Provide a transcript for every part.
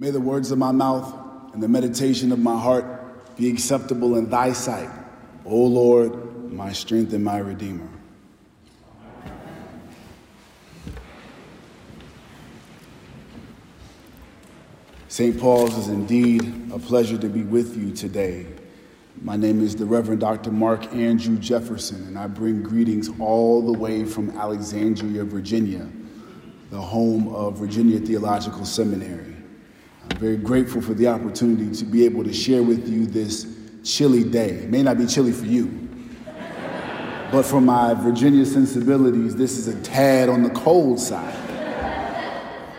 May the words of my mouth and the meditation of my heart be acceptable in thy sight, O Lord, my strength and my redeemer. St. Paul's is indeed a pleasure to be with you today. My name is the Reverend Dr. Mark Andrew Jefferson, and I bring greetings all the way from Alexandria, Virginia, the home of Virginia Theological Seminary. I'm very grateful for the opportunity to be able to share with you this chilly day. It may not be chilly for you, but for my Virginia sensibilities, this is a tad on the cold side.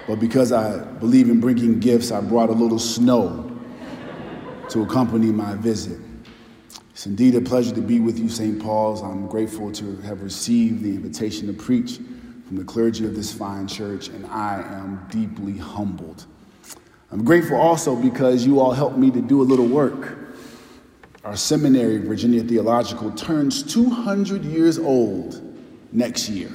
But because I believe in bringing gifts, I brought a little snow to accompany my visit. It's indeed a pleasure to be with you, St. Paul's. I'm grateful to have received the invitation to preach from the clergy of this fine church, and I am deeply humbled. I'm grateful also because you all helped me to do a little work. Our seminary, Virginia Theological, turns 200 years old next year.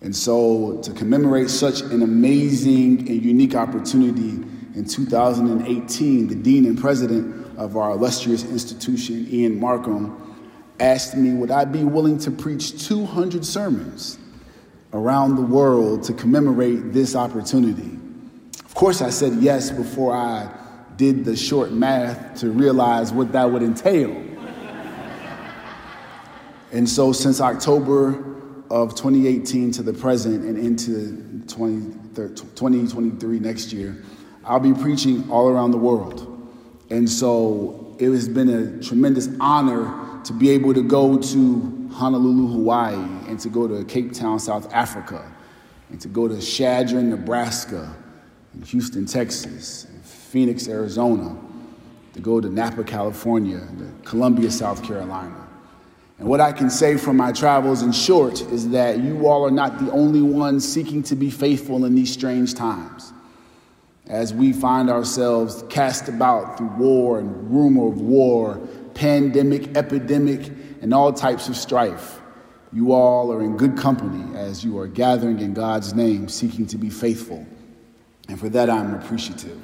And so, to commemorate such an amazing and unique opportunity in 2018, the dean and president of our illustrious institution, Ian Markham, asked me would I be willing to preach 200 sermons around the world to commemorate this opportunity. Of course, I said yes before I did the short math to realize what that would entail. and so, since October of 2018 to the present and into 2023 next year, I'll be preaching all around the world. And so it has been a tremendous honor to be able to go to Honolulu, Hawaii, and to go to Cape Town, South Africa, and to go to Chadron, Nebraska, Houston, Texas, Phoenix, Arizona, to go to Napa, California, to Columbia, South Carolina. And what I can say from my travels in short is that you all are not the only ones seeking to be faithful in these strange times. As we find ourselves cast about through war and rumor of war, pandemic, epidemic, and all types of strife, you all are in good company as you are gathering in God's name, seeking to be faithful. And for that, I'm appreciative.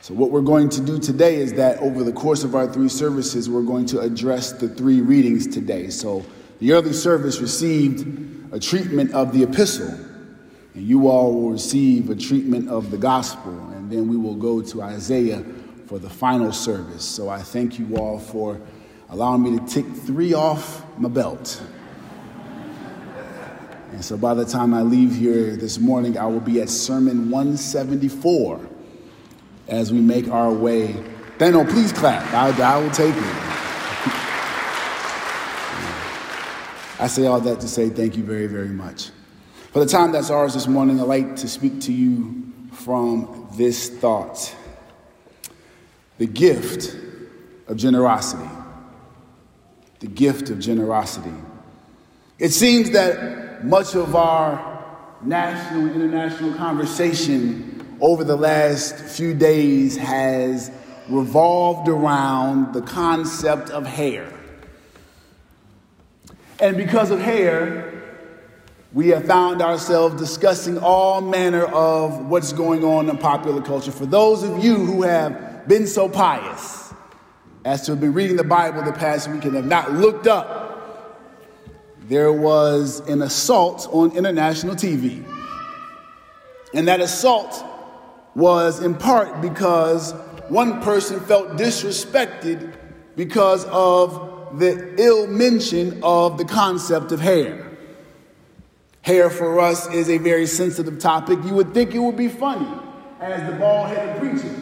So, what we're going to do today is that over the course of our three services, we're going to address the three readings today. So, the early service received a treatment of the epistle, and you all will receive a treatment of the gospel, and then we will go to Isaiah for the final service. So, I thank you all for allowing me to tick three off my belt. And so, by the time I leave here this morning, I will be at Sermon 174 as we make our way. Daniel, please clap. I, I will take it. I say all that to say thank you very, very much. For the time that's ours this morning, I'd like to speak to you from this thought the gift of generosity. The gift of generosity. It seems that much of our national and international conversation over the last few days has revolved around the concept of hair. And because of hair, we have found ourselves discussing all manner of what's going on in popular culture. For those of you who have been so pious as to have been reading the Bible the past week and have not looked up, there was an assault on international TV. And that assault was in part because one person felt disrespected because of the ill mention of the concept of hair. Hair for us is a very sensitive topic. You would think it would be funny as the bald headed preacher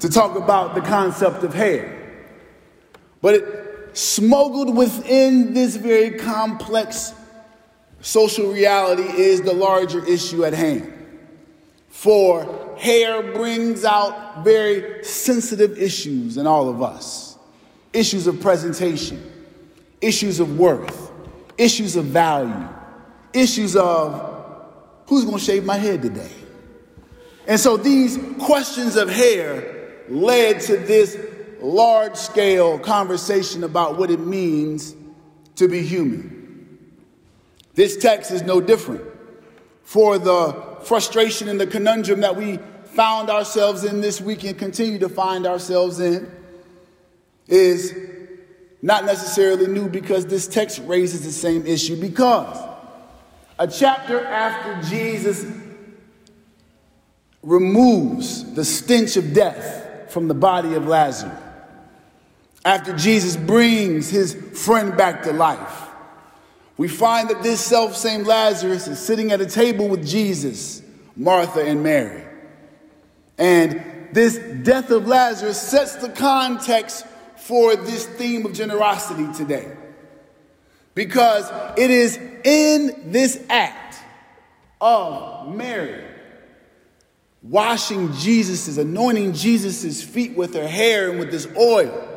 to talk about the concept of hair. But it smuggled within this very complex Social reality is the larger issue at hand. For hair brings out very sensitive issues in all of us issues of presentation, issues of worth, issues of value, issues of who's going to shave my head today. And so these questions of hair led to this large scale conversation about what it means to be human. This text is no different. For the frustration and the conundrum that we found ourselves in this week and continue to find ourselves in is not necessarily new because this text raises the same issue. Because a chapter after Jesus removes the stench of death from the body of Lazarus, after Jesus brings his friend back to life, we find that this self same Lazarus is sitting at a table with Jesus, Martha, and Mary. And this death of Lazarus sets the context for this theme of generosity today. Because it is in this act of Mary washing Jesus' anointing Jesus' feet with her hair and with this oil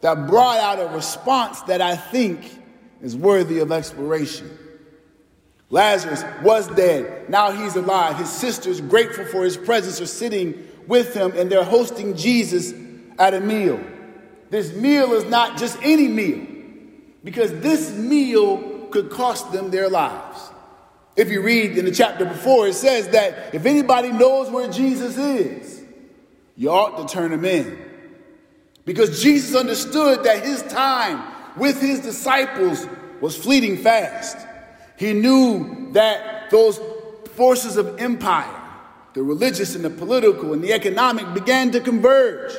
that brought out a response that I think is worthy of exploration. Lazarus was dead. Now he's alive. His sisters, grateful for his presence, are sitting with him and they're hosting Jesus at a meal. This meal is not just any meal, because this meal could cost them their lives. If you read in the chapter before, it says that if anybody knows where Jesus is, you ought to turn him in. Because Jesus understood that his time with his disciples was fleeting fast. He knew that those forces of empire, the religious and the political and the economic, began to converge.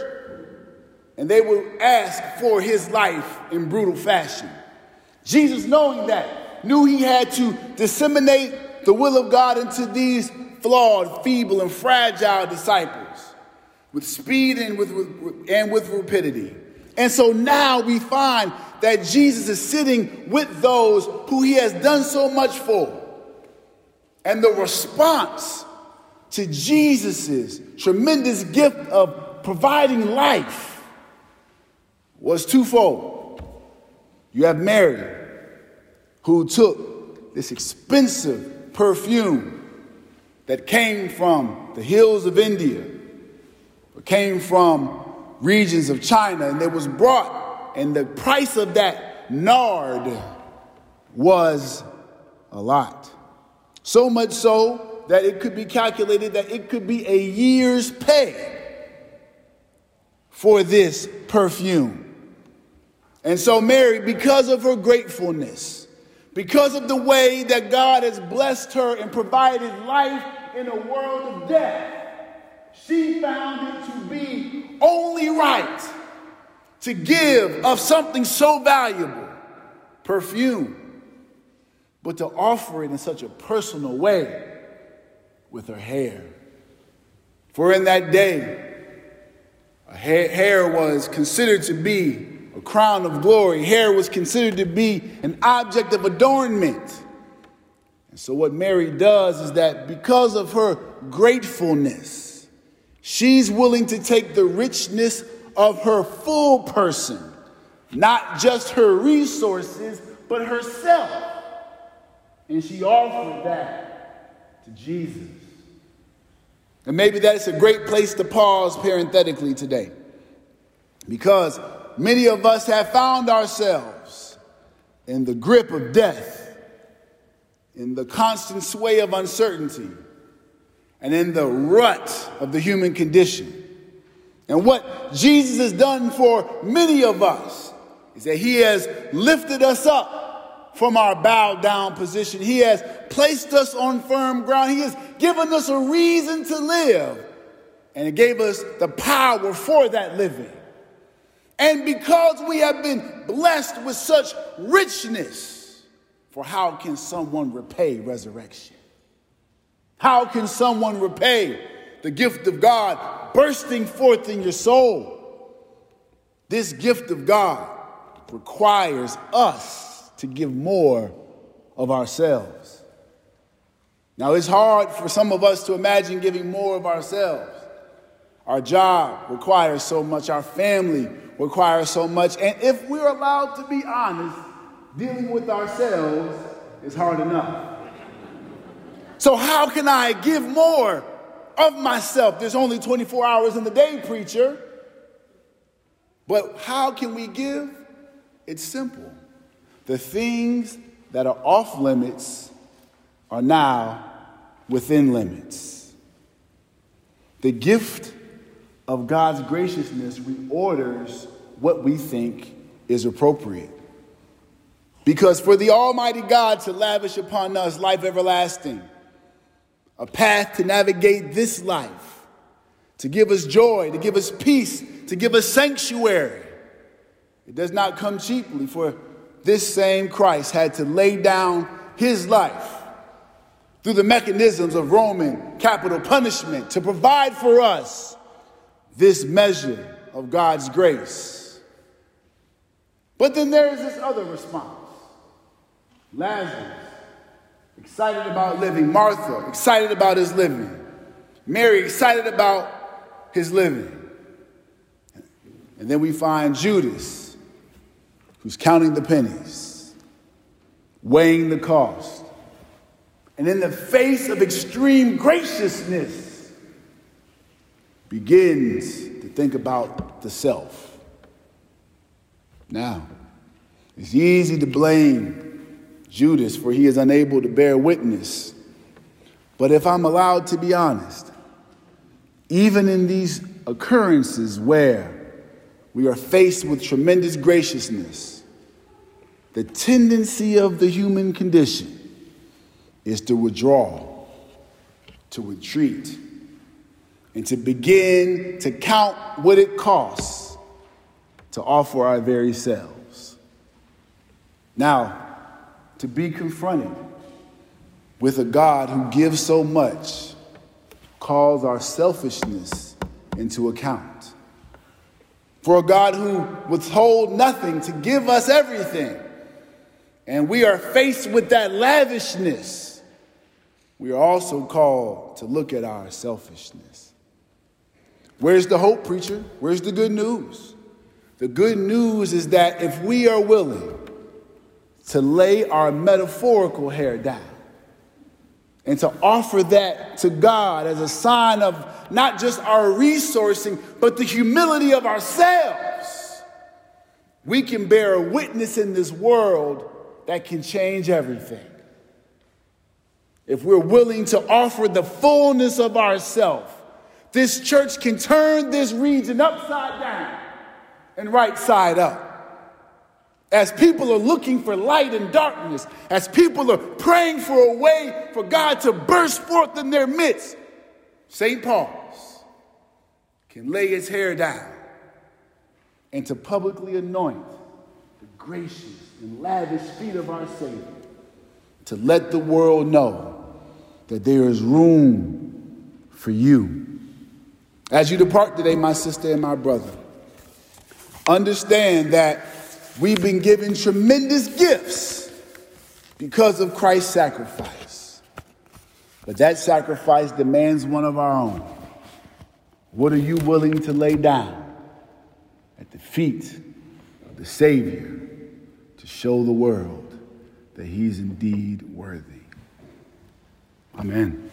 And they would ask for his life in brutal fashion. Jesus, knowing that, knew he had to disseminate the will of God into these flawed, feeble, and fragile disciples with speed and with, with, and with rapidity. And so now we find that Jesus is sitting with those who he has done so much for. And the response to Jesus' tremendous gift of providing life was twofold. You have Mary, who took this expensive perfume that came from the hills of India, came from regions of China, and it was brought and the price of that nard was a lot. So much so that it could be calculated that it could be a year's pay for this perfume. And so, Mary, because of her gratefulness, because of the way that God has blessed her and provided life in a world of death, she found it to be only right to give of something so valuable, perfume, but to offer it in such a personal way with her hair. For in that day, hair was considered to be a crown of glory. Hair was considered to be an object of adornment. And so, what Mary does is that because of her gratefulness, she's willing to take the richness of her full person, not just her resources, but herself. And she offered that to Jesus. And maybe that's a great place to pause parenthetically today. Because many of us have found ourselves in the grip of death, in the constant sway of uncertainty, and in the rut of the human condition. And what Jesus has done for many of us is that he has lifted us up from our bowed down position. He has placed us on firm ground. He has given us a reason to live. And it gave us the power for that living. And because we have been blessed with such richness, for how can someone repay resurrection? How can someone repay the gift of God bursting forth in your soul. This gift of God requires us to give more of ourselves. Now, it's hard for some of us to imagine giving more of ourselves. Our job requires so much, our family requires so much, and if we're allowed to be honest, dealing with ourselves is hard enough. So, how can I give more of myself. There's only 24 hours in the day, preacher. But how can we give? It's simple. The things that are off limits are now within limits. The gift of God's graciousness reorders what we think is appropriate. Because for the Almighty God to lavish upon us life everlasting, a path to navigate this life, to give us joy, to give us peace, to give us sanctuary, it does not come cheaply, for this same Christ had to lay down his life through the mechanisms of Roman capital punishment to provide for us this measure of God's grace. But then there is this other response. Lazarus, excited about living. Martha, excited about his living. Mary, excited about his living. And then we find Judas, who's counting the pennies, weighing the cost. And in the face of extreme graciousness, begins to think about the self. Now, it's easy to blame Judas, for he is unable to bear witness. But if I'm allowed to be honest, even in these occurrences where we are faced with tremendous graciousness, the tendency of the human condition is to withdraw, to retreat, and to begin to count what it costs to offer our very selves. Now, to be confronted with a God who gives so much calls our selfishness into account. For a God who withhold nothing to give us everything, and we are faced with that lavishness, we are also called to look at our selfishness. Where's the hope, preacher? Where's the good news? The good news is that if we are willing to lay our metaphorical hair down and to offer that to God as a sign of not just our resourcing, but the humility of ourselves, we can bear a witness in this world that can change everything. If we're willing to offer the fullness of ourselves, this church can turn this region upside down and right side up. As people are looking for light in darkness, as people are praying for a way for God to burst forth in their midst, St. Paul's can lay his hair down and to publicly anoint the gracious and lavish feet of our Savior to let the world know that there is room for you. As you depart today, my sister and my brother, understand that We've been given tremendous gifts because of Christ's sacrifice. But that sacrifice demands one of our own. What are you willing to lay down at the feet of the Savior to show the world that He's indeed worthy? Amen.